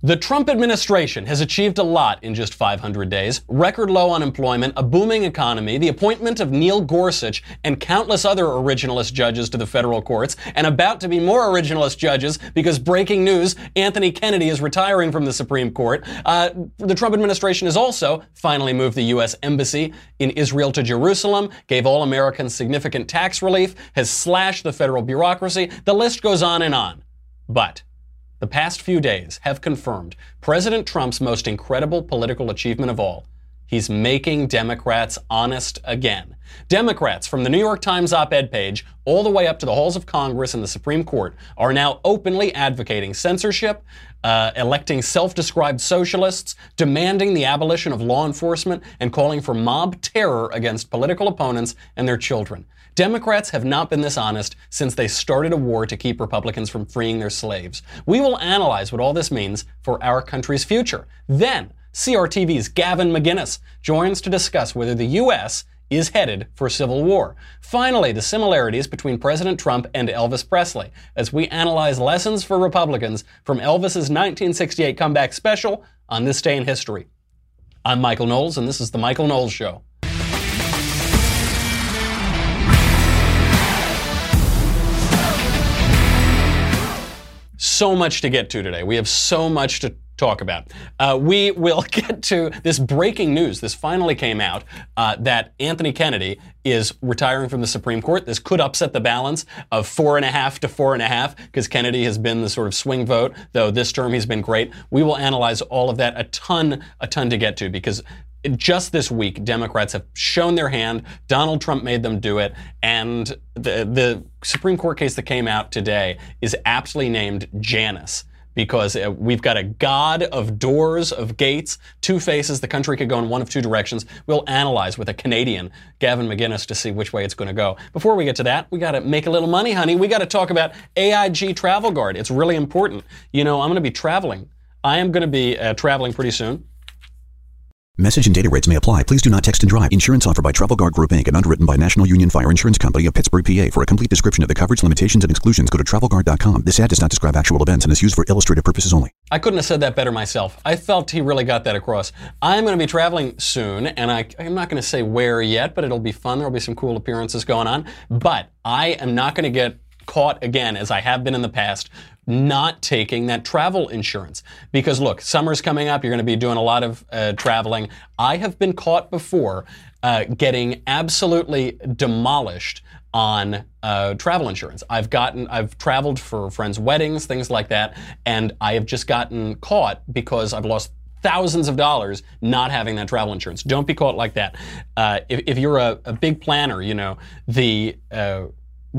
The Trump administration has achieved a lot in just 500 days. Record low unemployment, a booming economy, the appointment of Neil Gorsuch and countless other originalist judges to the federal courts, and about to be more originalist judges because breaking news, Anthony Kennedy is retiring from the Supreme Court. Uh, the Trump administration has also finally moved the U.S. Embassy in Israel to Jerusalem, gave all Americans significant tax relief, has slashed the federal bureaucracy. The list goes on and on. But the past few days have confirmed President Trump's most incredible political achievement of all. He's making Democrats honest again. Democrats, from the New York Times op ed page all the way up to the halls of Congress and the Supreme Court, are now openly advocating censorship, uh, electing self described socialists, demanding the abolition of law enforcement, and calling for mob terror against political opponents and their children. Democrats have not been this honest since they started a war to keep Republicans from freeing their slaves. We will analyze what all this means for our country's future. Then, CRTV's Gavin McInnes joins to discuss whether the U.S. is headed for civil war. Finally, the similarities between President Trump and Elvis Presley as we analyze lessons for Republicans from Elvis's 1968 comeback special on this day in history. I'm Michael Knowles, and this is The Michael Knowles Show. So much to get to today. We have so much to talk about. Uh, we will get to this breaking news. This finally came out uh, that Anthony Kennedy is retiring from the Supreme Court. This could upset the balance of four and a half to four and a half because Kennedy has been the sort of swing vote, though this term he's been great. We will analyze all of that. A ton, a ton to get to because just this week, Democrats have shown their hand. Donald Trump made them do it. And the, the Supreme Court case that came out today is aptly named Janus because uh, we've got a god of doors, of gates, two faces. The country could go in one of two directions. We'll analyze with a Canadian, Gavin McInnes, to see which way it's going to go. Before we get to that, we got to make a little money, honey. We got to talk about AIG Travel Guard. It's really important. You know, I'm going to be traveling. I am going to be uh, traveling pretty soon. Message and data rates may apply. Please do not text and drive. Insurance offered by Travel Guard Group Inc. and underwritten by National Union Fire Insurance Company of Pittsburgh, PA. For a complete description of the coverage, limitations, and exclusions, go to travelguard.com. This ad does not describe actual events and is used for illustrative purposes only. I couldn't have said that better myself. I felt he really got that across. I'm going to be traveling soon, and I, I'm not going to say where yet, but it'll be fun. There'll be some cool appearances going on. But I am not going to get caught again, as I have been in the past, not taking that travel insurance. Because look, summer's coming up, you're going to be doing a lot of uh, traveling. I have been caught before uh, getting absolutely demolished on uh, travel insurance. I've gotten, I've traveled for friends' weddings, things like that, and I have just gotten caught because I've lost thousands of dollars not having that travel insurance. Don't be caught like that. Uh, if, if, you're a, a, big planner, you know the uh,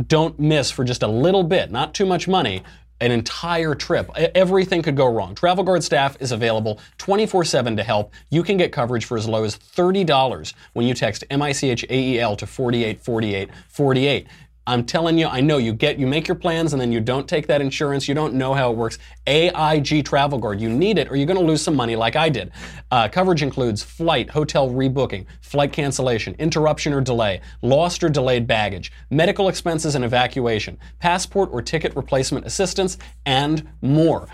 don't miss for just a little bit, not too much money, an entire trip. Everything could go wrong. Travel Guard staff is available 24 7 to help. You can get coverage for as low as $30 when you text MICHAEL to 484848. I'm telling you, I know you get you make your plans and then you don't take that insurance. You don't know how it works. AIG Travel Guard, you need it or you're going to lose some money like I did. Uh, coverage includes flight, hotel rebooking, flight cancellation, interruption or delay, lost or delayed baggage, medical expenses and evacuation, passport or ticket replacement assistance, and more.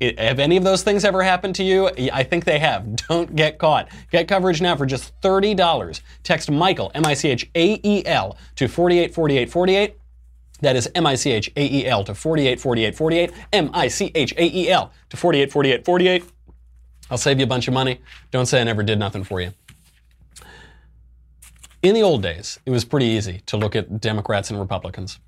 Have any of those things ever happened to you? I think they have. Don't get caught. Get coverage now for just $30. Text Michael, M I C H A E L, to 484848. That is M I C H A E L to 484848. M I C H A E L to 484848. I'll save you a bunch of money. Don't say I never did nothing for you. In the old days, it was pretty easy to look at Democrats and Republicans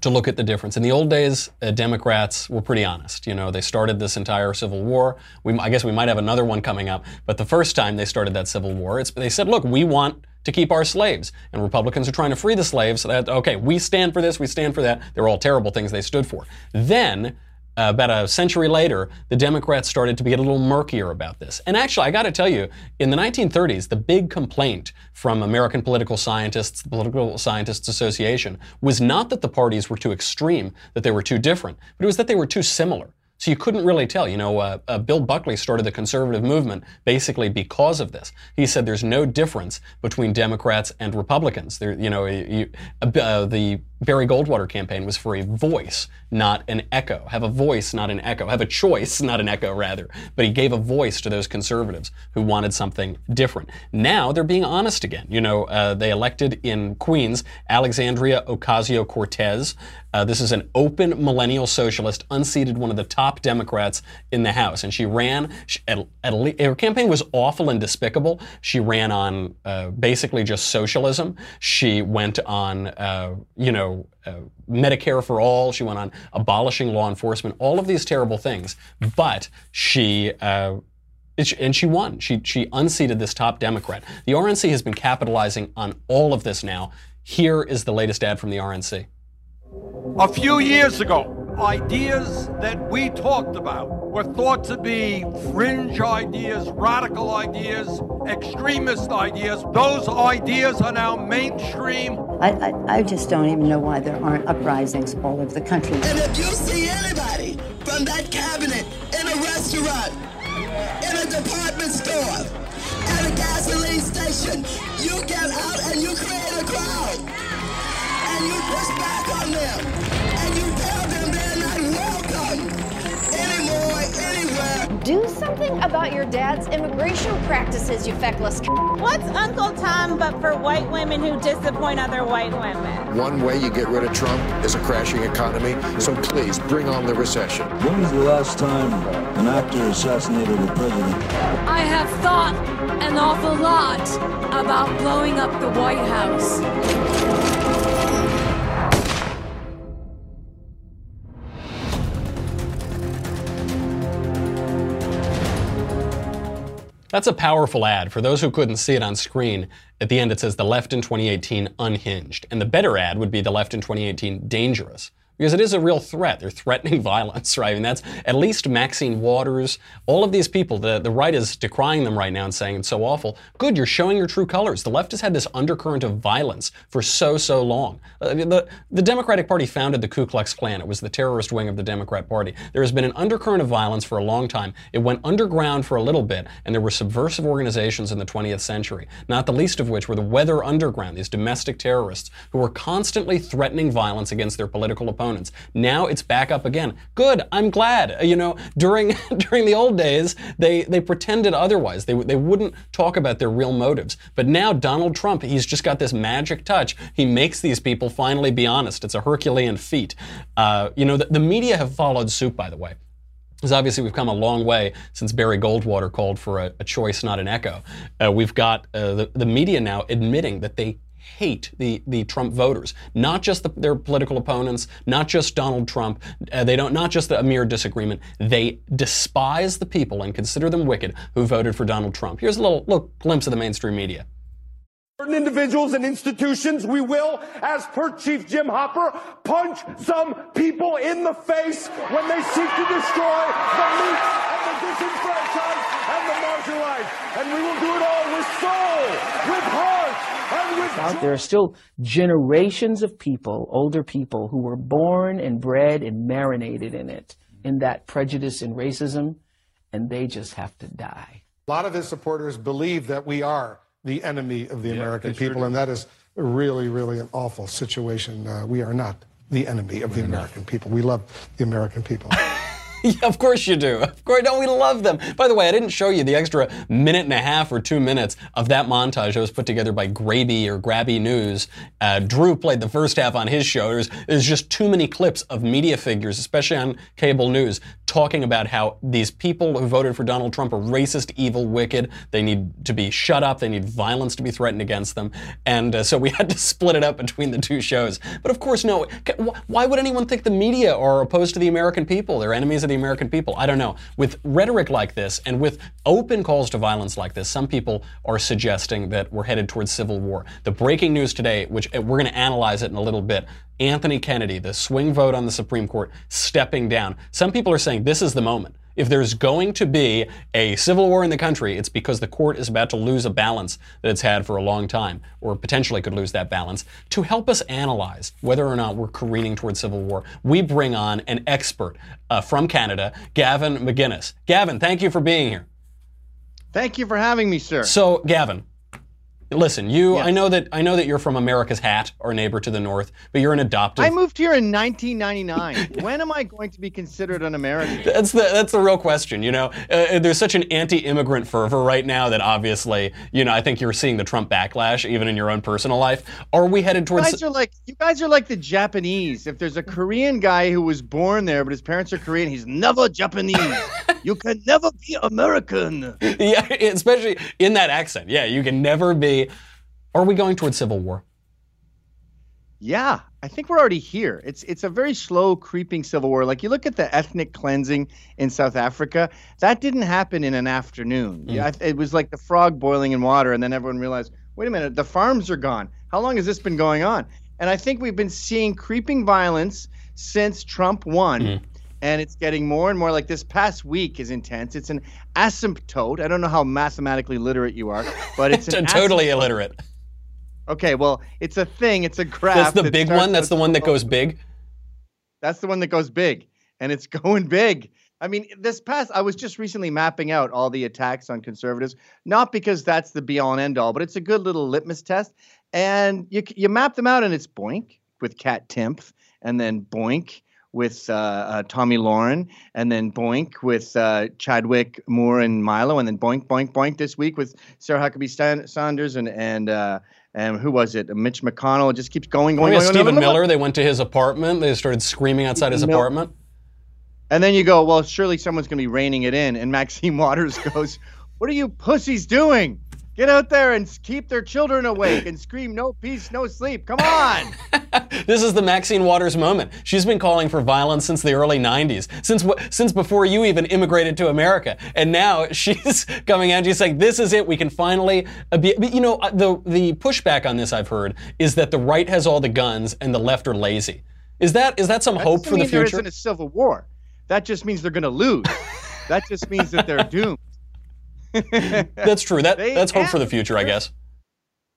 to look at the difference. In the old days, uh, Democrats were pretty honest. You know, they started this entire civil war. We, I guess we might have another one coming up. But the first time they started that civil war, they said, look, we want to keep our slaves. And Republicans are trying to free the slaves. So that, okay, we stand for this, we stand for that. They're all terrible things they stood for. Then uh, about a century later, the Democrats started to get a little murkier about this. And actually, I got to tell you, in the 1930s, the big complaint from American political scientists, the Political Scientists Association, was not that the parties were too extreme, that they were too different, but it was that they were too similar. So you couldn't really tell. You know, uh, uh, Bill Buckley started the conservative movement basically because of this. He said there's no difference between Democrats and Republicans. There, you know, you, uh, the Barry Goldwater campaign was for a voice, not an echo. Have a voice, not an echo. Have a choice, not an echo, rather. But he gave a voice to those conservatives who wanted something different. Now they're being honest again. You know, uh, they elected in Queens Alexandria Ocasio Cortez. Uh, this is an open millennial socialist, unseated one of the top Democrats in the House. And she ran, she, at, at, her campaign was awful and despicable. She ran on uh, basically just socialism. She went on, uh, you know, Medicare for all. She went on abolishing law enforcement. All of these terrible things. But she. Uh, and she won. She, she unseated this top Democrat. The RNC has been capitalizing on all of this now. Here is the latest ad from the RNC. A few years ago, ideas that we talked about were thought to be fringe ideas, radical ideas, extremist ideas. Those ideas are now mainstream. I, I, I just don't even know why there aren't uprisings all over the country. And if you see anybody from that cabinet in a restaurant, in a department store, at a gasoline station, you get out and you create a crowd. And you push back on them. Do something about your dad's immigration practices, you feckless. What's Uncle Tom but for white women who disappoint other white women? One way you get rid of Trump is a crashing economy, so please bring on the recession. When was the last time an actor assassinated a president? I have thought an awful lot about blowing up the White House. That's a powerful ad. For those who couldn't see it on screen, at the end it says the left in 2018 unhinged. And the better ad would be the left in 2018 dangerous because it is a real threat. They're threatening violence, right? I mean, that's at least Maxine Waters, all of these people. The, the right is decrying them right now and saying it's so awful. Good, you're showing your true colors. The left has had this undercurrent of violence for so, so long. Uh, the, the Democratic Party founded the Ku Klux Klan. It was the terrorist wing of the Democrat Party. There has been an undercurrent of violence for a long time. It went underground for a little bit, and there were subversive organizations in the 20th century, not the least of which were the Weather Underground, these domestic terrorists who were constantly threatening violence against their political opponents opponents. Now it's back up again. Good. I'm glad. You know, during during the old days, they they pretended otherwise. They they wouldn't talk about their real motives. But now Donald Trump, he's just got this magic touch. He makes these people finally be honest. It's a Herculean feat. Uh, you know, the, the media have followed suit, by the way. Because obviously we've come a long way since Barry Goldwater called for a, a choice, not an echo. Uh, we've got uh, the, the media now admitting that they hate the, the Trump voters, not just the, their political opponents, not just Donald Trump. Uh, they don't not just a mere disagreement. They despise the people and consider them wicked who voted for Donald Trump. Here's a little, little glimpse of the mainstream media. Certain individuals and institutions, we will, as per Chief Jim Hopper, punch some people in the face when they seek to destroy the meek and the disenfranchised and the marginalized. And we will do it all with soul, with heart, out. There are still generations of people, older people, who were born and bred and marinated in it, in that prejudice and racism, and they just have to die. A lot of his supporters believe that we are the enemy of the yeah, American people, sure and that is really, really an awful situation. Uh, we are not the enemy of the American people. We love the American people. yeah, of course you do. Of course, don't we love them? By the way, I didn't show you the extra minute and a half or two minutes of that montage that was put together by Graby or Grabby News. Uh, Drew played the first half on his show. There's, there's just too many clips of media figures, especially on cable news, talking about how these people who voted for Donald Trump are racist, evil, wicked. They need to be shut up. They need violence to be threatened against them. And uh, so we had to split it up between the two shows. But of course, no. Why would anyone think the media are opposed to the American people? They're enemies the American people. I don't know. With rhetoric like this and with open calls to violence like this, some people are suggesting that we're headed towards civil war. The breaking news today, which uh, we're going to analyze it in a little bit, Anthony Kennedy, the swing vote on the Supreme Court, stepping down. Some people are saying this is the moment. If there's going to be a civil war in the country, it's because the court is about to lose a balance that it's had for a long time, or potentially could lose that balance. To help us analyze whether or not we're careening towards civil war, we bring on an expert uh, from Canada, Gavin McInnes. Gavin, thank you for being here. Thank you for having me, sir. So, Gavin, Listen, you. I know that I know that you're from America's Hat, our neighbor to the north, but you're an adoptive. I moved here in 1999. when am I going to be considered an American? That's the that's the real question. You know, uh, there's such an anti-immigrant fervor right now that obviously, you know, I think you're seeing the Trump backlash even in your own personal life. Are we headed towards? You guys are like you guys are like the Japanese. If there's a Korean guy who was born there but his parents are Korean, he's never Japanese. you can never be American. yeah, especially in that accent. Yeah, you can never be. Are we going towards civil war? Yeah, I think we're already here. It's it's a very slow creeping civil war. Like you look at the ethnic cleansing in South Africa, that didn't happen in an afternoon. Mm. Yeah, it was like the frog boiling in water, and then everyone realized, wait a minute, the farms are gone. How long has this been going on? And I think we've been seeing creeping violence since Trump won. Mm. And it's getting more and more like this past week is intense. It's an asymptote. I don't know how mathematically literate you are, but it's an totally illiterate. Okay, well, it's a thing. It's a graph. That's the that big one. That's the one that goes big. That's the one that goes big, and it's going big. I mean, this past, I was just recently mapping out all the attacks on conservatives, not because that's the be all and end all, but it's a good little litmus test. And you you map them out, and it's boink with Kat Timpf, and then boink with uh, uh, Tomi Lahren, and then boink with uh, Chadwick Moore and Milo, and then boink boink boink this week with Sarah Huckabee Stan- Sanders and and uh, and who was it? Mitch McConnell. It just keeps going going going. Stephen going, going. Miller. They went to his apartment. They started screaming outside his apartment. And then you go, well, surely someone's going to be reining it in. And Maxine Waters goes, What are you pussies doing? Get out there and keep their children awake and scream, No peace, no sleep. Come on. This is the Maxine Waters moment. She's been calling for violence since the early 90s, since since before you even immigrated to America. And now she's coming out. She's like, "This is it. We can finally." Be, but, you know, uh, the the pushback on this I've heard is that the right has all the guns and the left are lazy. Is that is that some That hope for the mean there future? isn't a civil war. That just means they're going to lose. that just means that they're doomed. That's true. That They that's hope for the future, I guess.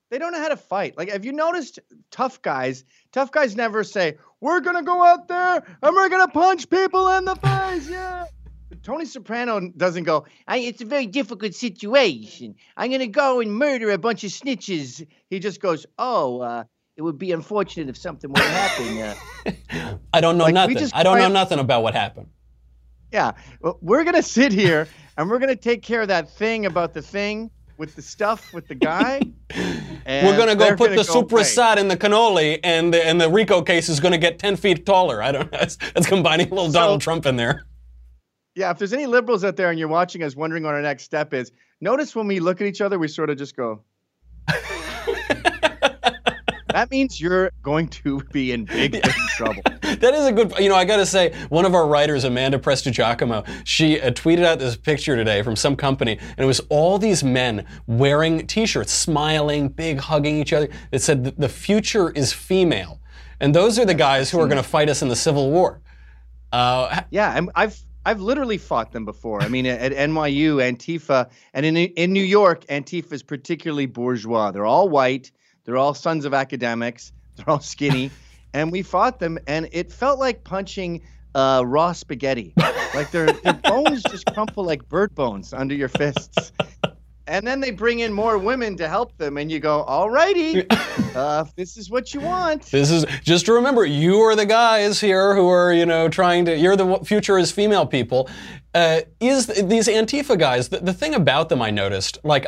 They don't know how to fight. Like, have you noticed tough guys? Tough guys never say, We're going to go out there and we're going to punch people in the face. Yeah. Tony Soprano doesn't go, I, it's a very difficult situation. I'm going to go and murder a bunch of snitches. He just goes, Oh, uh, it would be unfortunate if something were to happen. Uh, I don't know Like, nothing. I don't know nothing about what happened. yeah. Well, we're going to sit here and we're going to take care of that thing about the thing with the stuff with the guy. and We're gonna go put gonna the go away. supersat in the cannoli, and the, and the RICO case is gonna get ten feet taller. I don't know. That's, that's combining a little Donald Trump in there. Yeah, if there's any liberals out there and you're watching us wondering what our next step is, notice when we look at each other, we sort of just go. That means you're going to be in big, big trouble. That is a good. You know, I got to say, one of our writers, Amanda Prestigiacomo, she uh, tweeted out this picture today from some company, and it was all these men wearing T-shirts, smiling, big, hugging each other. It said, "The- "The future is female," and those are the guys who are going to fight us in the Civil War. Uh, Yeah, I'm, I've I've literally fought them before. I mean, at, at NYU, Antifa, and in in New York, Antifa is particularly bourgeois. They're all white. They're all sons of academics. They're all skinny, and we fought them, and it felt like punching uh, raw spaghetti. Like their their bones just crumple like bird bones under your fists. And then they bring in more women to help them, and you go, "All righty, uh, this is what you want." This is just to remember, you are the guys here who are, you know, trying to. You're the future as female people. Uh, is these Antifa guys? The, the thing about them I noticed, like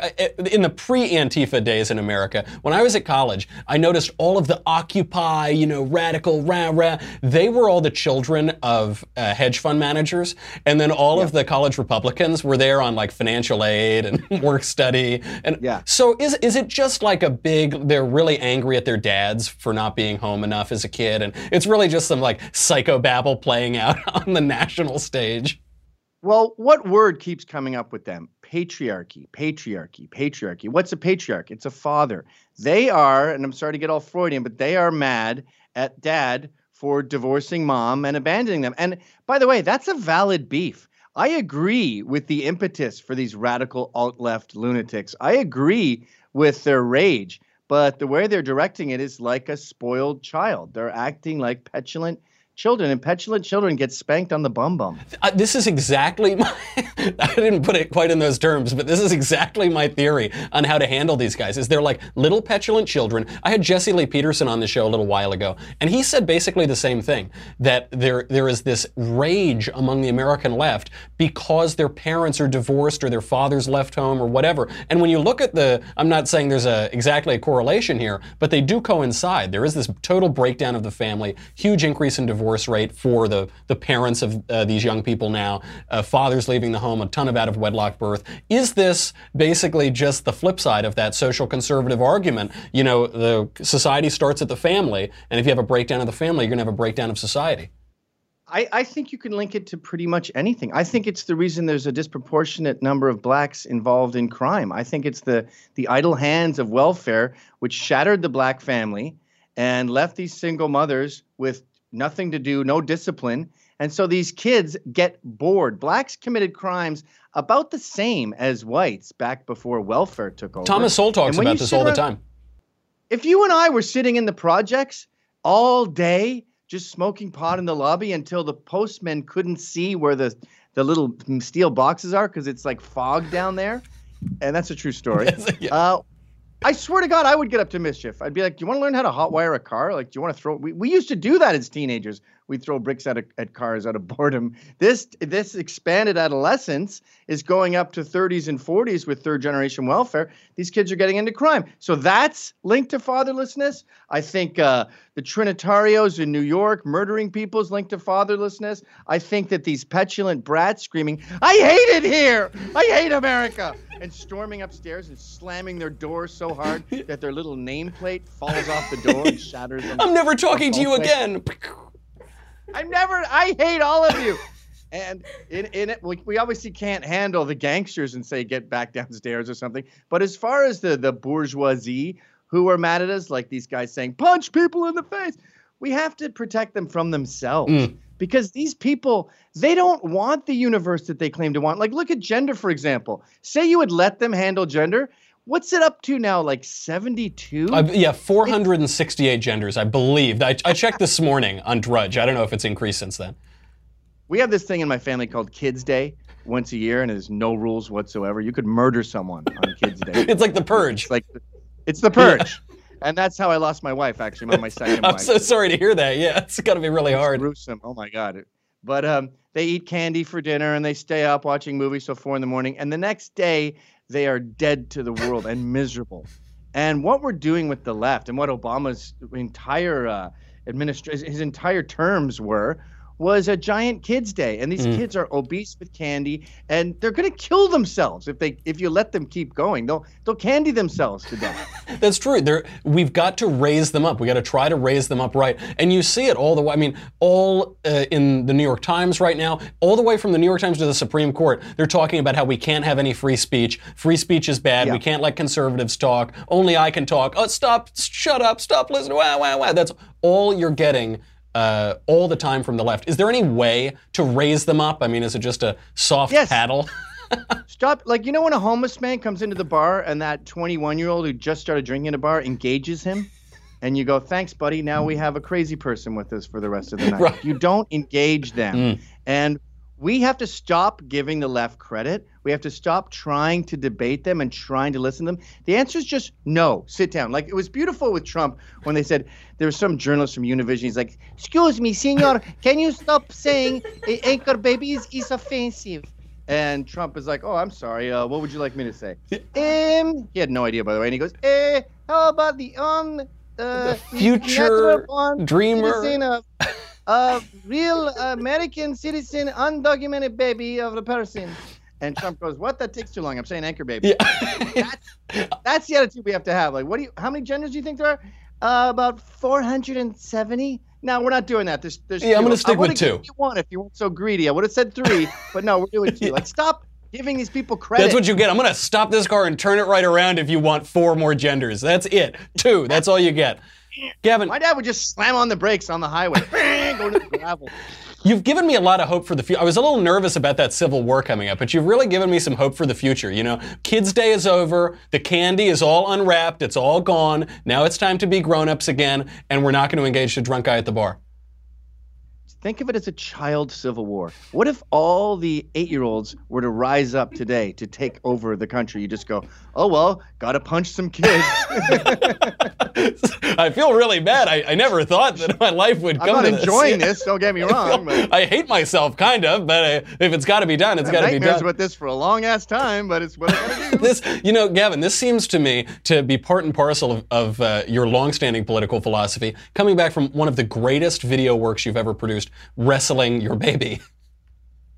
in the pre-Antifa days in America, when I was at college, I noticed all of the Occupy, you know, radical rah rah. They were all the children of uh, hedge fund managers, and then all of the college Republicans were there on like financial aid and work study. And Yeah. so is is it just like a big? They're really angry at their dads for not being home enough as a kid, and it's really just some like psychobabble playing out on the national stage. Well, what word keeps coming up with them? Patriarchy, patriarchy, patriarchy. What's a patriarch? It's a father. They are, and I'm sorry to get all Freudian, but they are mad at dad for divorcing mom and abandoning them. And by the way, that's a valid beef. I agree with the impetus for these radical alt left lunatics. I agree with their rage, but the way they're directing it is like a spoiled child. They're acting like petulant children and petulant children get spanked on the bum bum. Uh, this is exactly my. I didn't put it quite in those terms, but this is exactly my theory on how to handle these guys. Is they're like little petulant children. I had Jesse Lee Peterson on the show a little while ago, and he said basically the same thing that there there is this rage among the American left because their parents are divorced or their fathers left home or whatever. And when you look at the, I'm not saying there's a exactly a correlation here, but they do coincide. There is this total breakdown of the family, huge increase in divorce rate for the, the parents of uh, these young people now, uh, fathers leaving the home, a ton of out of wedlock birth. Is this basically just the flip side of that social conservative argument? You know, the society starts at the family, and if you have a breakdown of the family, you're going to have a breakdown of society. I, I, think you can link it to pretty much anything. I think it's the reason there's a disproportionate number of blacks involved in crime. I think it's the the idle hands of welfare which shattered the black family and left these single mothers with nothing to do, no discipline. And so these kids get bored. Blacks committed crimes about the same as whites back before welfare took over. Thomas Sowell talks about this all the time. If you and I were sitting in the projects all day, just smoking pot in the lobby until the postmen couldn't see where the, the little steel boxes are because it's like fog down there. And that's a true story. yeah. uh, I swear to God, I would get up to mischief. I'd be like, "Do you want to learn how to hotwire a car? Like, do you want to throw?" We, we used to do that as teenagers. We'd throw bricks at, a, at cars out of boredom. This this expanded adolescence is going up to 30s and 40s with third generation welfare. These kids are getting into crime. So that's linked to fatherlessness. I think uh, the Trinitarios in New York murdering people is linked to fatherlessness. I think that these petulant brats screaming, "I hate it here! I hate America!" and storming upstairs and slamming their door so hard that their little nameplate falls off the door and shatters. I'm never talking to you again. I'm never. I hate all of you. And in, in it, we, we obviously can't handle the gangsters and say get back downstairs or something. But as far as the the bourgeoisie who are mad at us, like these guys saying punch people in the face, we have to protect them from themselves. Mm because these people they don't want the universe that they claim to want like look at gender for example say you would let them handle gender what's it up to now like 72 uh, yeah 468 it's, genders i believe I, I checked this morning on drudge i don't know if it's increased since then we have this thing in my family called kids day once a year and there's no rules whatsoever you could murder someone on kids day it's like the purge it's like it's the purge and that's how I lost my wife. Actually, on my second. I'm wife. so sorry to hear that. Yeah, it's got to be really hard. Gruesome. Oh my god. But um, they eat candy for dinner and they stay up watching movies till four in the morning. And the next day, they are dead to the world and miserable. And what we're doing with the left and what Obama's entire uh, administration, his entire terms were, was a giant kids day and these mm. kids are obese with candy and they're going to kill themselves if they if you let them keep going. They'll they'll candy themselves to death. That's true. They're, we've got to raise them up. We got to try to raise them up right. And you see it all the way i mean all uh, in the new york times right now all the way from the new york times to the supreme court they're talking about how we can't have any free speech. Free speech is bad. Yeah. we can't let conservatives talk. Only i can talk. Oh stop. Shut up. Stop listening. Wow wow wow that's all you're getting uh, all the time from the left. Is there any way to raise them up? I mean, is it just a soft yes. paddle? Stop. Like, you know, when a homeless man comes into the bar and that 21 year old who just started drinking in a bar engages him? And you go, thanks, buddy. Now we have a crazy person with us for the rest of the night. Right. You don't engage them. Mm. And we have to stop giving the left credit. We have to stop trying to debate them and trying to listen to them. The answer is just no. Sit down. Like it was beautiful with Trump when they said there was some journalist from Univision. He's like, "Excuse me, senor, can you stop saying anchor babies is offensive?" And Trump is like, "Oh, I'm sorry. Uh, what would you like me to say?" um, he had no idea, by the way. And he goes, "Eh, how about the on uh, the future dreamer?" A real American citizen, undocumented baby of the person. And Trump goes, "What? That takes too long." I'm saying anchor baby. Yeah. that's, that's the attitude we have to have. Like, what do you? How many genders do you think there are? Uh, about 470. No, we're not doing that. There's, there's yeah, i I'm going to stick with two. You one if you weren't so greedy. I would have said three, but no, we're doing two. Like, stop giving these people credit. That's what you get. I'm going to stop this car and turn it right around if you want four more genders. That's it. Two. That's all you get. Gavin. My dad would just slam on the brakes on the highway, go to the gravel. You've given me a lot of hope for the future. I was a little nervous about that Civil War coming up, but you've really given me some hope for the future. You know, Kids' Day is over. The candy is all unwrapped. It's all gone. Now it's time to be grown-ups again, and we're not going to engage the drunk guy at the bar. think of it as a child civil war. What if all the eight year olds were to rise up today to take over the country? You just go, oh, well, got to punch some kids. I feel really bad. I, I never thought that my life would come. I'm not to enjoying this. this, don't get me wrong. But I hate myself, kind of, but uh, if it's got to be done, it's got to be done. about this for a long ass time, but it's what I gotta do. this, you know, Gavin, this seems to me to be part and parcel of, of uh, your longstanding political philosophy, coming back from one of the greatest video works you've ever produced, wrestling your baby.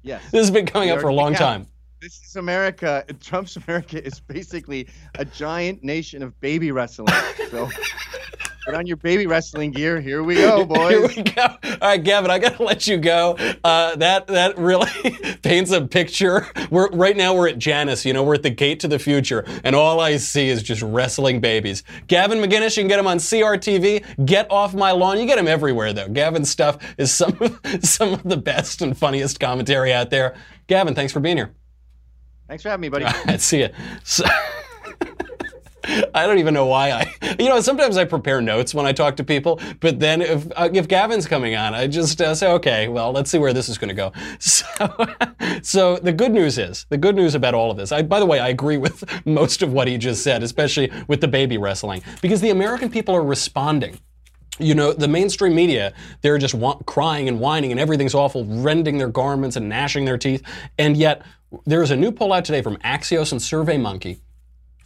Yes. This has been coming We up for a long time. This is America. Trump's America is basically a giant nation of baby wrestling. So put on your baby wrestling gear. Here we go, boys. Here we go. All right, Gavin, I gotta let you go. Uh, that that really paints a picture. We're right now we're at Janus. You know, we're at the gate to the future, and all I see is just wrestling babies. Gavin McInnes, you can get him on CRTV. Get off my lawn. You get him everywhere though. Gavin's stuff is some of, some of the best and funniest commentary out there. Gavin, thanks for being here. Thanks for having me, buddy. All right, see ya. So, I don't even know why I, you know, sometimes I prepare notes when I talk to people, but then if uh, if Gavin's coming on, I just uh, say, okay, well, let's see where this is going to go. So, so the good news is, the good news about all of this. I, by the way, I agree with most of what he just said, especially with the baby wrestling, because the American people are responding you know, the mainstream media, they're just crying and whining and everything's awful, rending their garments and gnashing their teeth. And yet, there is a new poll out today from Axios and SurveyMonkey,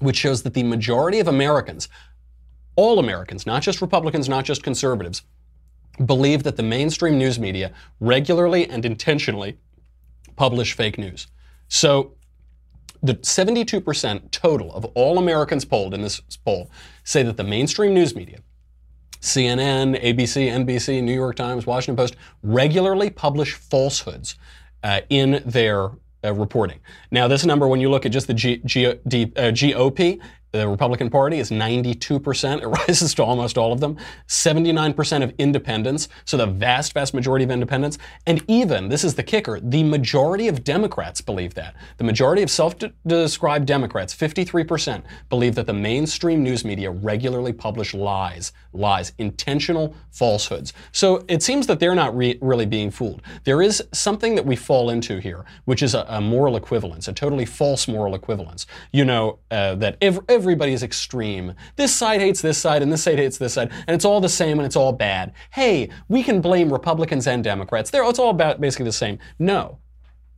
which shows that the majority of Americans, all Americans, not just Republicans, not just conservatives, believe that the mainstream news media regularly and intentionally publish fake news. So, the 72% total of all Americans polled in this poll say that the mainstream news media, CNN, ABC, NBC, New York Times, Washington Post regularly publish falsehoods uh, in their uh, reporting. Now, this number, when you look at just the G, G, D, uh, GOP, the Republican Party is 92%. It rises to almost all of them. 79% of independents, so the vast, vast majority of independents. And even, this is the kicker, the majority of Democrats believe that. The majority of self described Democrats, 53%, believe that the mainstream news media regularly publish lies, lies, intentional falsehoods. So it seems that they're not re- really being fooled. There is something that we fall into here, which is a, a moral equivalence, a totally false moral equivalence. You know, uh, that ev- everybody is extreme. This side hates this side, and this side hates this side, and it's all the same and it's all bad. Hey, we can blame Republicans and Democrats. They're, it's all about basically the same. No,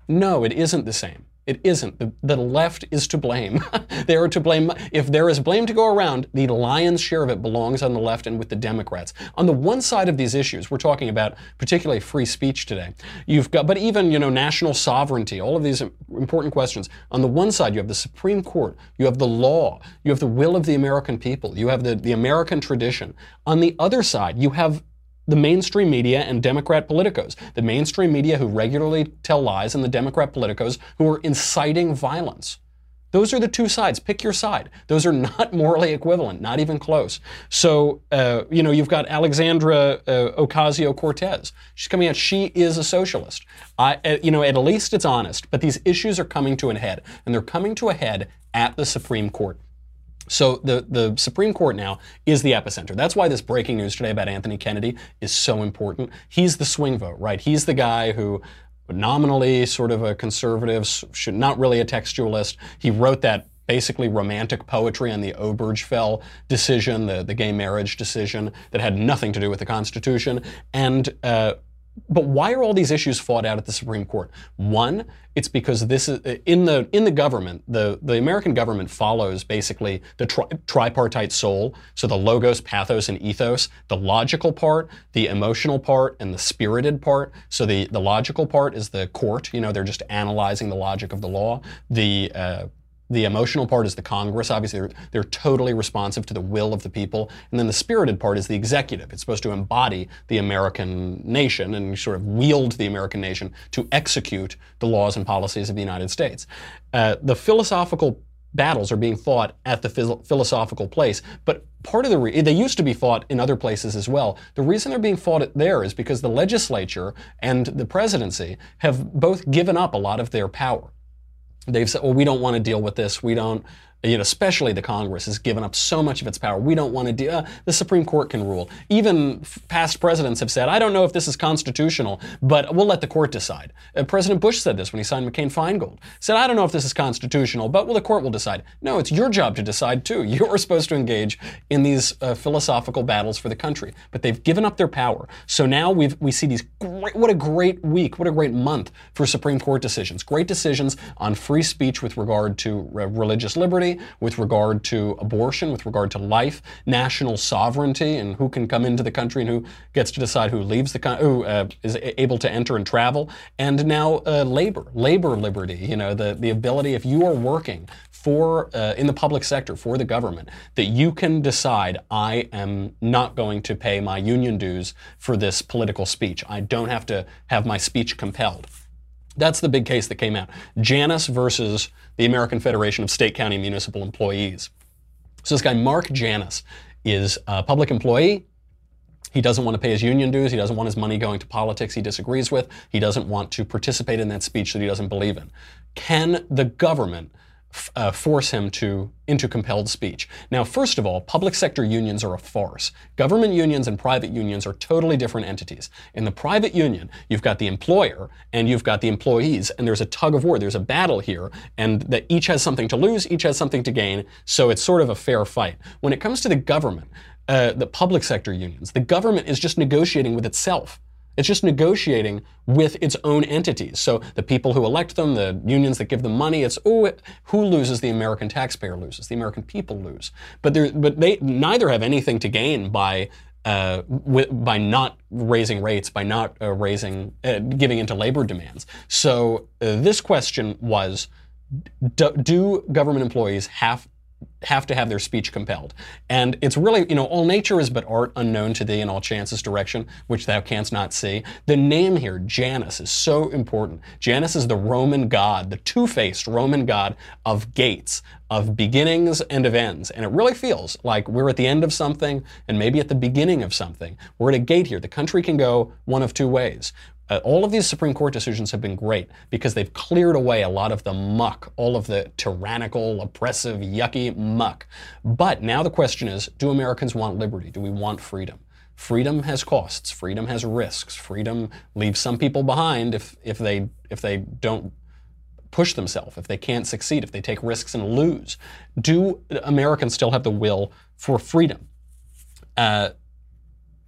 no, it isn't the same. It isn't. The, the left is to blame. they are to blame. If there is blame to go around, the lion's share of it belongs on the left and with the Democrats. On the one side of these issues, we're talking about particularly free speech today. You've got, but even you know, national sovereignty, all of these important questions. On the one side, you have the Supreme Court, you have the law, you have the will of the American people, you have the, the American tradition. On the other side, you have the mainstream media and Democrat politicos. The mainstream media who regularly tell lies and the Democrat politicos who are inciting violence. Those are the two sides. Pick your side. Those are not morally equivalent, not even close. So, uh, you know, you've got Alexandra uh, Ocasio Cortez. She's coming out, she is a socialist. I, uh, you know, at least it's honest, but these issues are coming to a head, and they're coming to a head at the Supreme Court. So the, the Supreme Court now is the epicenter. That's why this breaking news today about Anthony Kennedy is so important. He's the swing vote, right? He's the guy who nominally sort of a conservative, should not really a textualist. He wrote that basically romantic poetry on the Obergefell decision, the, the gay marriage decision that had nothing to do with the Constitution. And uh, but why are all these issues fought out at the Supreme Court? One, it's because this is in the in the government. The the American government follows basically the tri- tripartite soul. So the logos, pathos, and ethos. The logical part, the emotional part, and the spirited part. So the the logical part is the court. You know, they're just analyzing the logic of the law. The uh, the emotional part is the Congress. Obviously, they're, they're, totally responsive to the will of the people. And then the spirited part is the executive. It's supposed to embody the American nation and sort of wield the American nation to execute the laws and policies of the United States. Uh, the philosophical battles are being fought at the phil- philosophical place, but part of the re- they used to be fought in other places as well. The reason they're being fought there is because the legislature and the presidency have both given up a lot of their power they've said, well, we don't want to deal with this. We don't, you know, especially the Congress, has given up so much of its power. We don't want to do. Uh, the Supreme Court can rule. Even f- past presidents have said, "I don't know if this is constitutional, but we'll let the court decide." Uh, President Bush said this when he signed McCain-Feingold. Said, "I don't know if this is constitutional, but well, the court will decide." No, it's your job to decide too. You're supposed to engage in these uh, philosophical battles for the country, but they've given up their power. So now we we see these great. What a great week! What a great month for Supreme Court decisions. Great decisions on free speech with regard to uh, religious liberty with regard to abortion, with regard to life, national sovereignty, and who can come into the country and who gets to decide who leaves the country, who uh, is able to enter and travel, and now uh, labor, labor liberty. You know, the the ability if you are working for uh, in the public sector for the government that you can decide I am not going to pay my union dues for this political speech. I don't have to have my speech compelled. That's the big case that came out. Janus versus the American Federation of State, County, and Municipal Employees. So this guy, Mark Janus, is a public employee. He doesn't want to pay his union dues. He doesn't want his money going to politics he disagrees with. He doesn't want to participate in that speech that he doesn't believe in. Can the government uh, force him to into compelled speech. Now, first of all, public sector unions are a farce. Government unions and private unions are totally different entities. In the private union, you've got the employer and you've got the employees, and there's a tug of war. There's a battle here, and that each has something to lose, each has something to gain. So it's sort of a fair fight. When it comes to the government, uh, the public sector unions, the government is just negotiating with itself. It's just negotiating with its own entities. So the people who elect them, the unions that give them money, it's oh, who loses? The American taxpayer loses. The American people lose. But but they neither have anything to gain by uh, by not raising rates, by not uh, raising, uh, giving into labor demands. So uh, this question was: do, do government employees have have to have their speech compelled. And it's really, you know, all nature is but art unknown to thee and all chances direction, which thou canst not see. The name here, Janus, is so important. Janus is the Roman god, the two-faced Roman god of gates, of beginnings and of ends. And it really feels like we're at the end of something and maybe at the beginning of something. We're at a gate here. The country can go one of two ways. Uh, all of these Supreme Court decisions have been great because they've cleared away a lot of the muck, all of the tyrannical, oppressive, yucky muck. But now the question is do Americans want liberty? Do we want freedom? Freedom has costs. Freedom has risks. Freedom leaves some people behind if, if, they, if they don't push themselves, if they can't succeed, if they take risks and lose. Do Americans still have the will for freedom? Uh,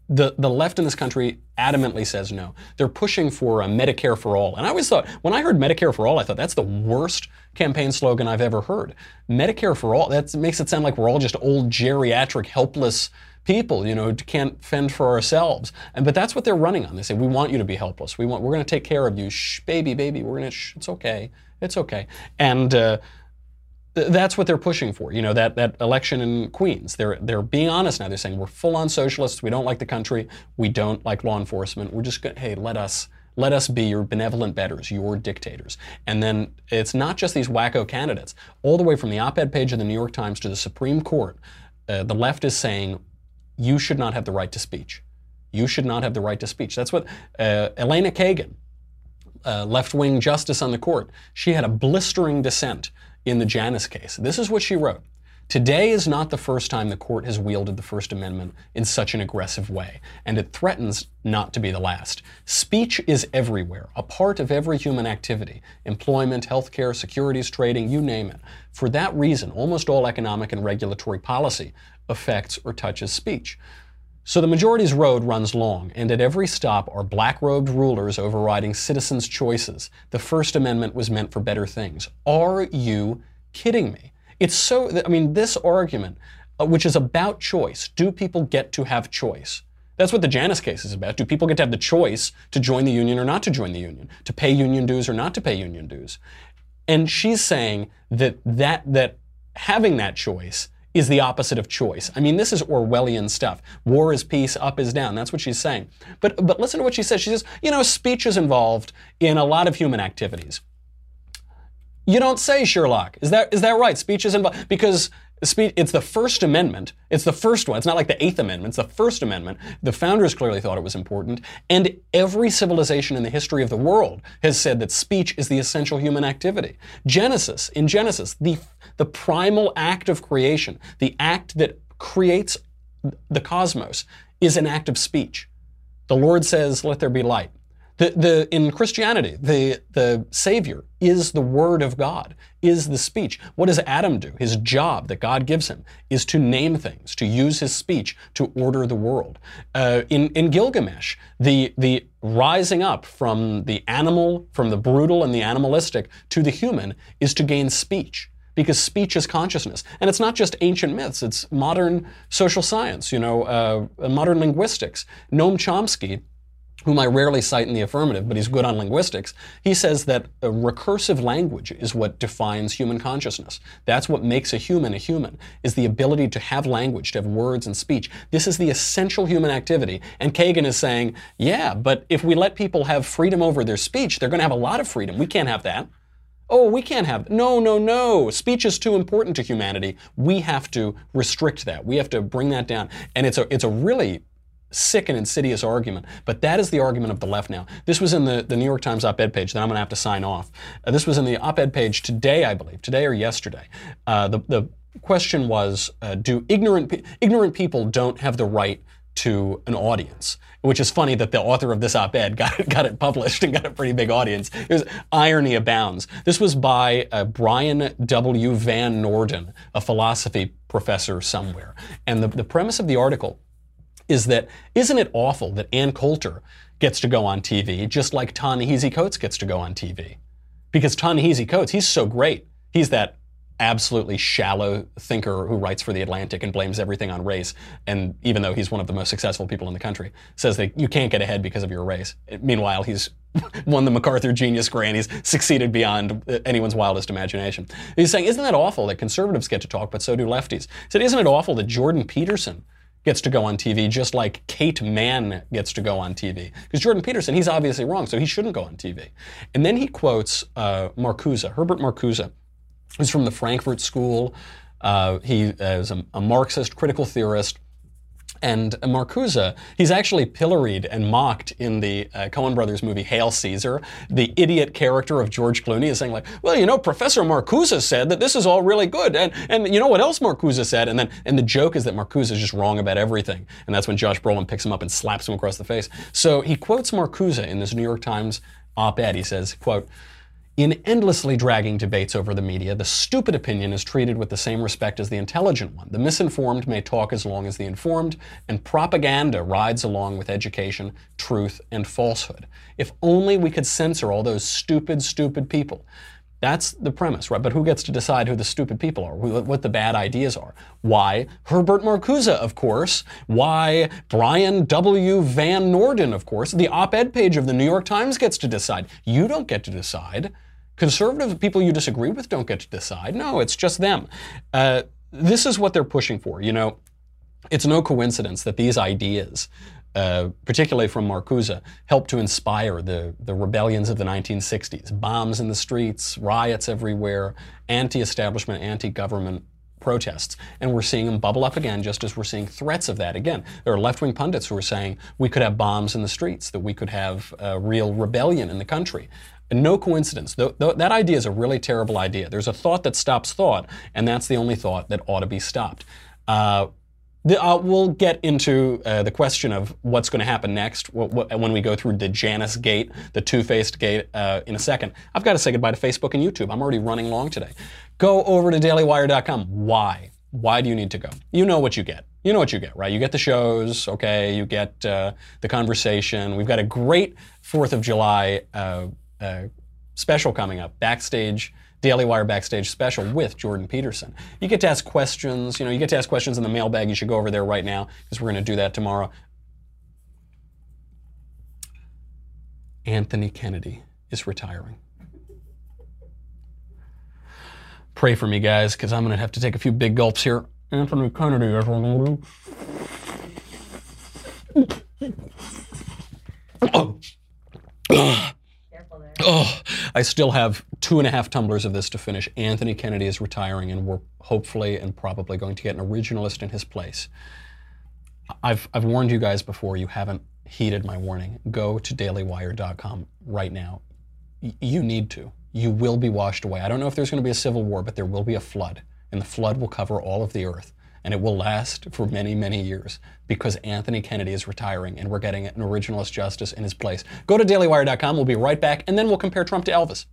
the, the left in this country adamantly says no. They're pushing for a Medicare for all. And I always thought, when I heard Medicare for all, I thought that's the worst campaign slogan I've ever heard. Medicare for all, that makes it sound like we're all just old geriatric, helpless people, you know, can't fend for ourselves. And but that's what they're running on. They say, we want you to be helpless. We want, we're going to take care of you. Shh, baby, baby, we're going to, it's okay. It's okay. And, uh, that's what they're pushing for. You know, that, that election in Queens. They're, they're being honest now. They're saying we're full on socialists. We don't like the country. We don't like law enforcement. We're just going, hey, let us, let us be your benevolent betters, your dictators. And then it's not just these wacko candidates. All the way from the op ed page of the New York Times to the Supreme Court, uh, the left is saying you should not have the right to speech. You should not have the right to speech. That's what uh, Elena Kagan, uh, left wing justice on the court, she had a blistering dissent in the Janus case. This is what she wrote. Today is not the first time the court has wielded the First Amendment in such an aggressive way, and it threatens not to be the last. Speech is everywhere, a part of every human activity employment, healthcare, securities trading, you name it. For that reason, almost all economic and regulatory policy affects or touches speech. So the majority's road runs long, and at every stop are black robed rulers overriding citizens' choices. The First Amendment was meant for better things. Are you kidding me? It's so, I mean, this argument, uh, which is about choice, do people get to have choice? That's what the Janus case is about. Do people get to have the choice to join the union or not to join the union? To pay union dues or not to pay union dues? And she's saying that that, that having that choice is the opposite of choice. I mean, this is Orwellian stuff. War is peace, up is down. That's what she's saying. But, but listen to what she says. She says, you know, speech is involved in a lot of human activities. You don't say, Sherlock. Is that, is that right? Speech is involved. Because speech, it's the First Amendment. It's the first one. It's not like the Eighth Amendment. It's the First Amendment. The founders clearly thought it was important. And every civilization in the history of the world has said that speech is the essential human activity. Genesis, in Genesis, the, the primal act of creation, the act that creates the cosmos, is an act of speech. The Lord says, Let there be light. The, the, in Christianity, the, the Savior is the Word of God, is the speech. What does Adam do? His job that God gives him is to name things, to use his speech to order the world. Uh, in, in Gilgamesh, the, the rising up from the animal, from the brutal and the animalistic to the human is to gain speech because speech is consciousness. And it's not just ancient myths, it's modern social science, you know, uh, modern linguistics. Noam Chomsky, whom I rarely cite in the affirmative, but he's good on linguistics, he says that a recursive language is what defines human consciousness. That's what makes a human a human, is the ability to have language, to have words and speech. This is the essential human activity. And Kagan is saying, yeah, but if we let people have freedom over their speech, they're going to have a lot of freedom. We can't have that. Oh, we can't have. that. No, no, no. Speech is too important to humanity. We have to restrict that. We have to bring that down. And it's a, it's a really sick and insidious argument. But that is the argument of the left now. This was in the, the New York Times op ed page that I'm going to have to sign off. Uh, this was in the op ed page today, I believe, today or yesterday. Uh, the, the question was uh, Do ignorant, ignorant people don't have the right to an audience? Which is funny that the author of this op ed got it, got it published and got a pretty big audience. It was irony abounds. This was by uh, Bryan W. Van Norden, a philosophy professor somewhere. And the, the premise of the article is that isn't it awful that Ann Coulter gets to go on TV just like Ta-Nehisi Coates gets to go on TV? Because Ta-Nehisi Coates, he's so great. He's that absolutely shallow thinker who writes for The Atlantic and blames everything on race. And even though he's one of the most successful people in the country, says that you can't get ahead because of your race. Meanwhile, he's won the MacArthur Genius Grant. He's succeeded beyond anyone's wildest imagination. He's saying, isn't that awful that conservatives get to talk, but so do lefties? He said, isn't it awful that Jordan Peterson gets to go on TV, just like Kate Manne gets to go on TV. Because Jordan Peterson, he's obviously wrong, so he shouldn't go on TV. And then he quotes uh, Marcuse, Herbert Marcuse, who's from the Frankfurt School. Uh, he is a, a Marxist, critical theorist. And Marcuse, he's actually pilloried and mocked in the uh, Coen Brothers movie Hail Caesar. The idiot character of George Clooney is saying like, well, you know, Professor Marcuse said that this is all really good. And, and you know what else Marcuse said? And then, and the joke is that Marcuse is just wrong about everything. And that's when Josh Brolin picks him up and slaps him across the face. So he quotes Marcuse in this New York Times op-ed. He says, quote, in endlessly dragging debates over the media, the stupid opinion is treated with the same respect as the intelligent one. The misinformed may talk as long as the informed, and propaganda rides along with education, truth, and falsehood. If only we could censor all those stupid, stupid people. That's the premise, right? But who gets to decide who the stupid people are, what the bad ideas are? Why Herbert Marcuse, of course. Why Bryan W. Van Norden, of course. The op ed page of the New York Times gets to decide. You don't get to decide. Conservative people you disagree with don't get to decide. No, it's just them. Uh, this is what they're pushing for. You know, it's no coincidence that these ideas, uh, particularly from Marcuse, helped to inspire the, the rebellions of the 1960s. Bombs in the streets, riots everywhere, anti establishment, anti government protests. And we're seeing them bubble up again, just as we're seeing threats of that again. There are left wing pundits who are saying we could have bombs in the streets, that we could have uh, real rebellion in the country. No coincidence. Th- th- that idea is a really terrible idea. There's a thought that stops thought, and that's the only thought that ought to be stopped. Uh, the, uh, we'll get into uh, the question of what's going to happen next when we go through the Janus Gate, the two-faced gate, uh, in a second. I've got to say goodbye to Facebook and YouTube. I'm already running long today. Go over to dailywire.com. Why? Why do you need to go? You know what you get. You know what you get, right? You get the shows, okay? You get uh, the conversation. We've got a great Fourth of July uh, special coming up, backstage. Daily Wire Backstage special with Jordan Peterson. You get to ask questions. You know, you get to ask questions in the mailbag. You should go over there right now because we're going to do that tomorrow. Anthony Kennedy is retiring. Pray for me, guys, because I'm going to have to take a few big gulps here. Anthony Kennedy is Oh. Oh. Oh, I still have two and a half tumblers of this to finish. Anthony Kennedy is retiring, and we're hopefully and probably going to get an originalist in his place. I've, I've warned you guys before. You haven't heeded my warning. Go to dailywire.com right now. Y- you need to. You will be washed away. I don't know if there's going to be a civil war, but there will be a flood, and the flood will cover all of the earth. And it will last for many, many years because Anthony Kennedy is retiring and we're getting an originalist justice in his place. Go to dailywire.com. We'll be right back, and then we'll compare Trump to Elvis.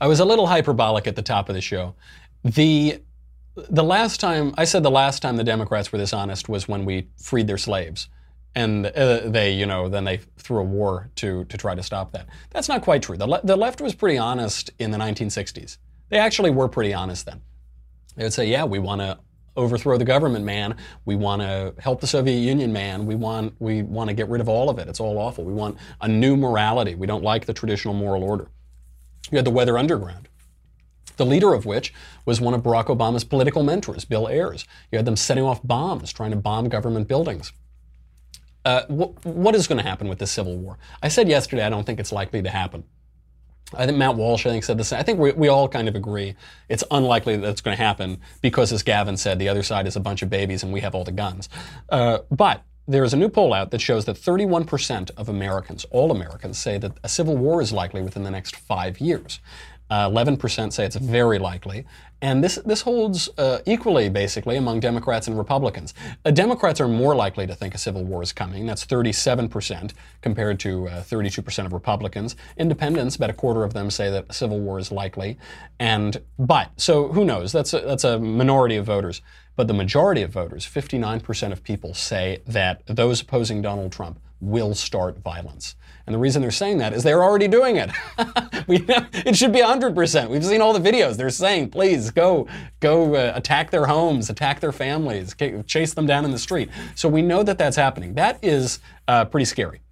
I was a little hyperbolic at the top of the show. The the last time I said the last time the Democrats were this honest was when we freed their slaves, and uh, they, you know, then they threw a war to to try to stop that. That's not quite true. The le- the left was pretty honest in the 1960s. They actually were pretty honest then. They would say, "Yeah, we want to overthrow the government, man. We want to help the Soviet Union, man. We want we want to get rid of all of it. It's all awful. We want a new morality. We don't like the traditional moral order." You had the Weather Underground, the leader of which was one of Barack Obama's political mentors, Bill Ayers. You had them setting off bombs, trying to bomb government buildings. Uh, wh- what is going to happen with this civil war? I said yesterday I don't think it's likely to happen. I think Matt Walsh, I think, said the same. I think we, we all kind of agree it's unlikely that it's going to happen because, as Gavin said, the other side is a bunch of babies and we have all the guns. Uh, but there is a new poll out that shows that 31% of Americans, all Americans, say that a civil war is likely within the next five years. Uh, 11% say it's very likely. And this, this holds uh, equally, basically, among Democrats and Republicans. Uh, Democrats are more likely to think a civil war is coming. That's 37% compared to uh, 32% of Republicans. Independents, about a quarter of them say that a civil war is likely. And, but, so who knows? That's a, that's a minority of voters. But the majority of voters, 59% of people, say that those opposing Donald Trump will start violence. And the reason they're saying that is they're already doing it. we it should be 100%. We've seen all the videos. They're saying, please go, go uh, attack their homes, attack their families, chase them down in the street. So we know that that's happening. That is uh, pretty scary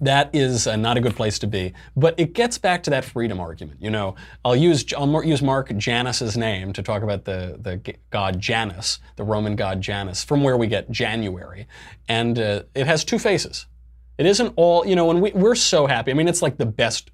that is uh, not a good place to be. But it gets back to that freedom argument. You know, I'll use I'll use Mark Janus's name to talk about the the god Janus, the Roman god Janus, from where we get January, and uh, it has two faces. It isn't all you know. When we we're so happy. I mean, it's like the best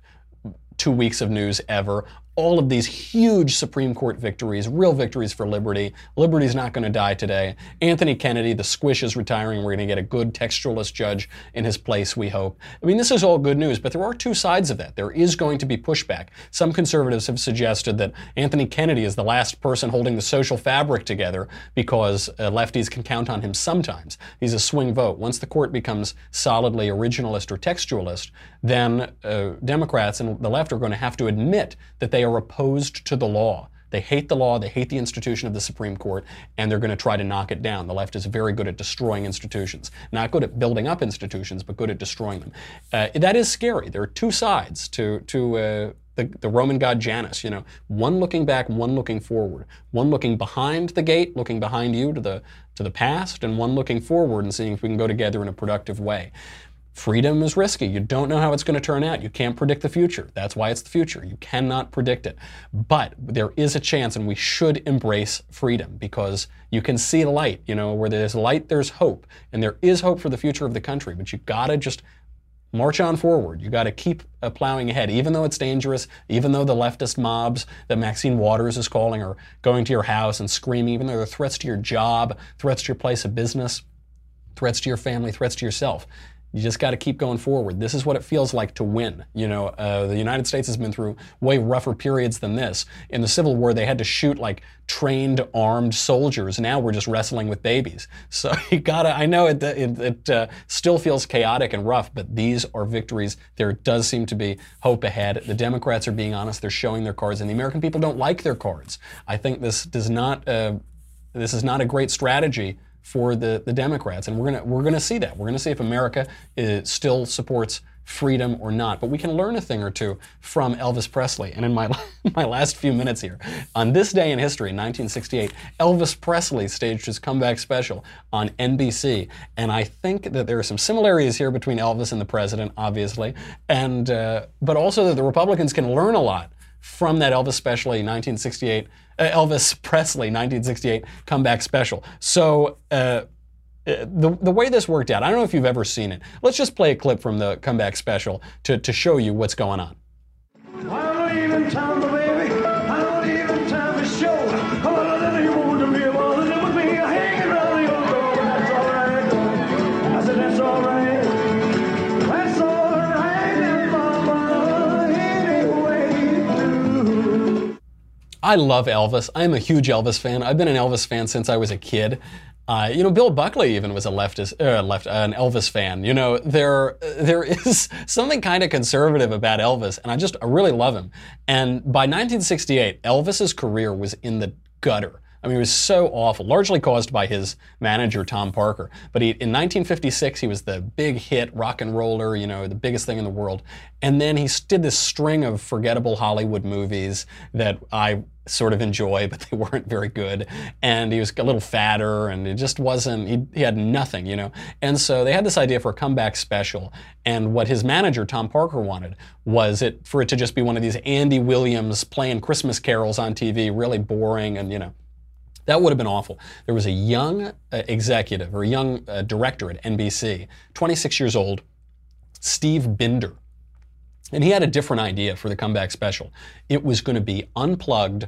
two weeks of news ever all of these huge Supreme Court victories, real victories for liberty. Liberty's not going to die today. Anthony Kennedy, the squish is retiring. We're going to get a good textualist judge in his place, we hope. I mean, this is all good news, but there are two sides of that. There is going to be pushback. Some conservatives have suggested that Anthony Kennedy is the last person holding the social fabric together because uh, lefties can count on him sometimes. He's a swing vote. Once the court becomes solidly originalist or textualist, then uh, Democrats and the left are going to have to admit that they are opposed to the law. They hate the law, they hate the institution of the Supreme Court, and they're going to try to knock it down. The left is very good at destroying institutions. Not good at building up institutions, but good at destroying them. Uh, that is scary. There are two sides to, to uh, the, the, Roman god Janus, you know, one looking back, one looking forward, one looking behind the gate, looking behind you to the, to the past, and one looking forward and seeing if we can go together in a productive way. Freedom is risky. You don't know how it's going to turn out. You can't predict the future. That's why it's the future. You cannot predict it. But there is a chance, and we should embrace freedom because you can see light. You know, where there's light, there's hope. And there is hope for the future of the country. But you got to just march on forward. You got to keep uh, plowing ahead, even though it's dangerous, even though the leftist mobs that Maxine Waters is calling are going to your house and screaming, even though they're threats to your job, threats to your place of business, threats to your family, threats to yourself. You just got to keep going forward. This is what it feels like to win. You know, uh, the United States has been through way rougher periods than this. In the Civil War, they had to shoot like trained armed soldiers. Now we're just wrestling with babies. So you gotta. I know it. It, it uh, still feels chaotic and rough, but these are victories. There does seem to be hope ahead. The Democrats are being honest. They're showing their cards, and the American people don't like their cards. I think this does not. Uh, this is not a great strategy for the, the Democrats. And we're going we're gonna see that. We're going to see if America is, still supports freedom or not. But we can learn a thing or two from Elvis Presley. And in my, my last few minutes here, on this day in history, in 1968, Elvis Presley staged his comeback special on NBC. And I think that there are some similarities here between Elvis and the president, obviously, and, uh, but also that the Republicans can learn a lot from that Elvis special, 1968, uh, Elvis Presley 1968 comeback special. So. Uh, the, the way this worked out, I don't know if you've ever seen it. Let's just play a clip from the comeback special to, to show you what's going on. I love Elvis. I'm a huge Elvis fan. I've been an Elvis fan since I was a kid. Uh, you know, Bill Buckley even was a leftist, uh, left, uh, an Elvis fan. You know, there there is something kind of conservative about Elvis, and I just I really love him. And by 1968, Elvis's career was in the gutter. I mean, it was so awful, largely caused by his manager, Tom Parker. But he, in 1956, he was the big hit rock and roller, you know, the biggest thing in the world. And then he did this string of forgettable Hollywood movies that I sort of enjoy, but they weren't very good. And he was a little fatter, and it just wasn't, he, he had nothing, you know. And so they had this idea for a comeback special. And what his manager, Tom Parker, wanted was it for it to just be one of these Andy Williams playing Christmas carols on TV, really boring and, you know. That would have been awful. There was a young uh, executive or a young uh, director at NBC, 26 years old, Steve Binder. And he had a different idea for the comeback special. It was going to be unplugged,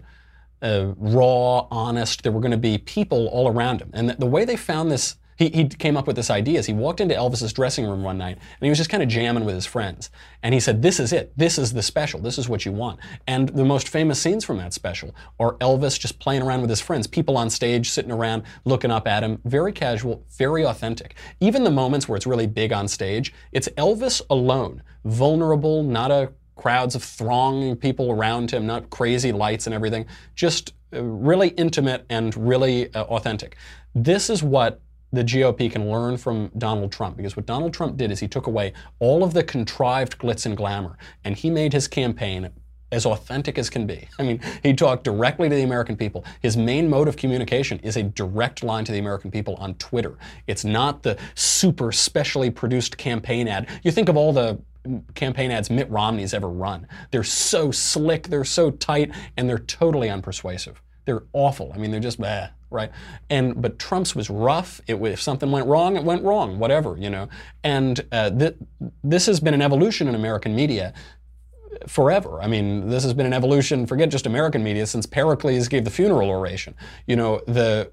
uh, raw, honest. There were going to be people all around him. And the, the way they found this he, he came up with this idea is he walked into Elvis's dressing room one night and he was just kind of jamming with his friends. And he said, This is it. This is the special. This is what you want. And the most famous scenes from that special are Elvis just playing around with his friends, people on stage sitting around looking up at him. Very casual, very authentic. Even the moments where it's really big on stage, it's Elvis alone, vulnerable, not a crowds of thronging people around him, not crazy lights and everything, just uh, really intimate and really uh, authentic. This is what the GOP can learn from Donald Trump because what Donald Trump did is he took away all of the contrived glitz and glamour and he made his campaign as authentic as can be. I mean, he talked directly to the American people. His main mode of communication is a direct line to the American people on Twitter. It's not the super specially produced campaign ad. You think of all the campaign ads Mitt Romney's ever run. They're so slick, they're so tight, and they're totally unpersuasive. They're awful. I mean, they're just bah, right? And but Trump's was rough. It, if something went wrong, it went wrong. Whatever, you know. And uh, th- this has been an evolution in American media forever. I mean, this has been an evolution, forget just American media, since Pericles gave the funeral oration. You know, the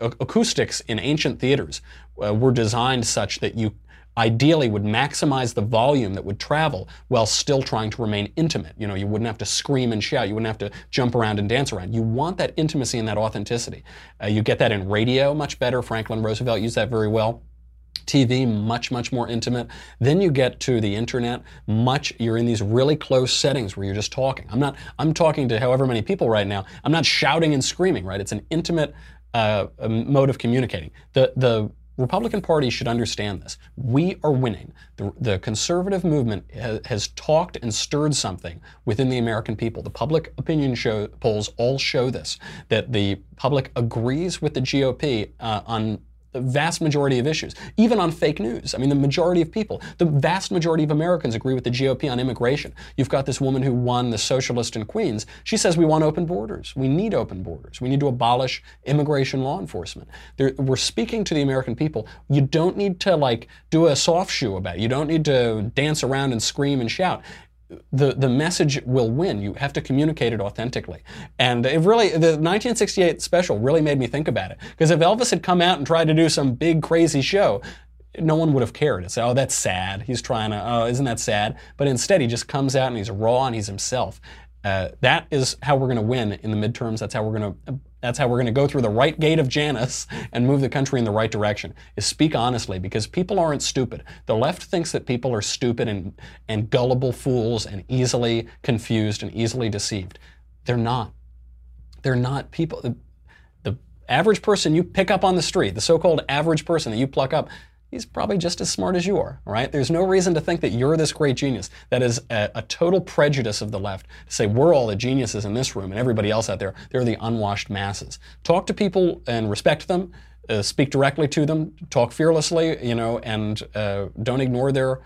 uh, acoustics in ancient theaters uh, were designed such that you ideally would maximize the volume that would travel while still trying to remain intimate. You know, you wouldn't have to scream and shout. You wouldn't have to jump around and dance around. You want that intimacy and that authenticity. Uh, you get that in radio much better. Franklin Roosevelt used that very well. TV, much, much more intimate. Then you get to the internet, much, you're in these really close settings where you're just talking. I'm not, I'm talking to however many people right now. I'm not shouting and screaming, right? It's an intimate uh, mode of communicating. The, the Republican Party should understand this. We are winning. The, the conservative movement ha, has talked and stirred something within the American people. The public opinion show, polls all show this, that the public agrees with the GOP uh, on the vast majority of issues, even on fake news. I mean, the majority of people, the vast majority of Americans agree with the GOP on immigration. You've got this woman who won the socialist in Queens. She says we want open borders. We need open borders. We need to abolish immigration law enforcement. There, we're speaking to the American people. You don't need to like do a soft shoe about it. You don't need to dance around and scream and shout the, the message will win. You have to communicate it authentically. And it really, the 1968 special really made me think about it. Because if Elvis had come out and tried to do some big crazy show, no one would have cared. It's, oh, that's sad. He's trying to, oh, isn't that sad? But instead, he just comes out and he's raw and he's himself. Uh, that is how we're going to win in the midterms. That's how we're going to that's how we're going to go through the right gate of Janus and move the country in the right direction. Is speak honestly because people aren't stupid. The left thinks that people are stupid and, and gullible fools and easily confused and easily deceived. They're not. They're not people. The, the average person you pick up on the street, the so-called average person that you pluck up, he's probably just as smart as you are, right? There's no reason to think that you're this great genius. That is a, a, total prejudice of the left to say we're all the geniuses in this room and everybody else out there, they're the unwashed masses. Talk to people and respect them, uh, speak directly to them, talk fearlessly, you know, and uh, don't ignore their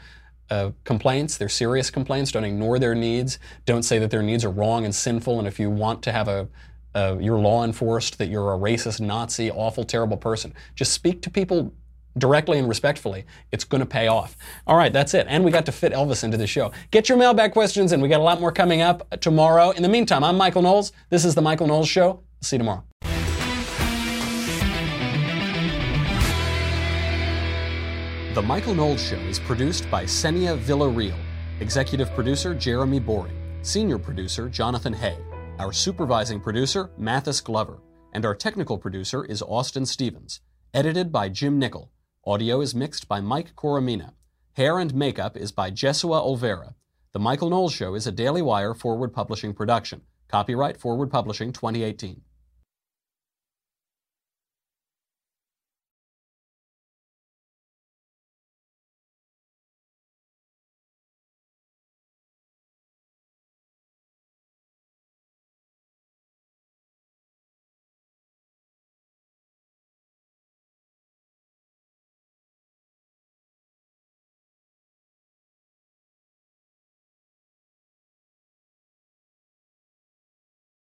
uh, complaints. They're serious complaints. Don't ignore their needs. Don't say that their needs are wrong and sinful. And if you want to have a your law enforced that you're a racist, Nazi, awful, terrible person, just speak to people directly and respectfully, it's going to pay off. All right, that's it. And we got to fit Elvis into the show. Get your mailbag questions in. We got a lot more coming up tomorrow. In the meantime, I'm Michael Knowles. This is The Michael Knowles Show. See you tomorrow. The Michael Knowles Show is produced by Senia Villarreal, executive producer Jeremy Boring, senior producer Jonathan Hay, our supervising producer Mathis Glover, and our technical producer is Austin Stevens. Edited by Jim Nickel. Audio is mixed by Mike Coromina. Hair and makeup is by Jesua Olvera. The Michael Knowles Show is a Daily Wire Forward Publishing production. Copyright Forward Publishing 2018.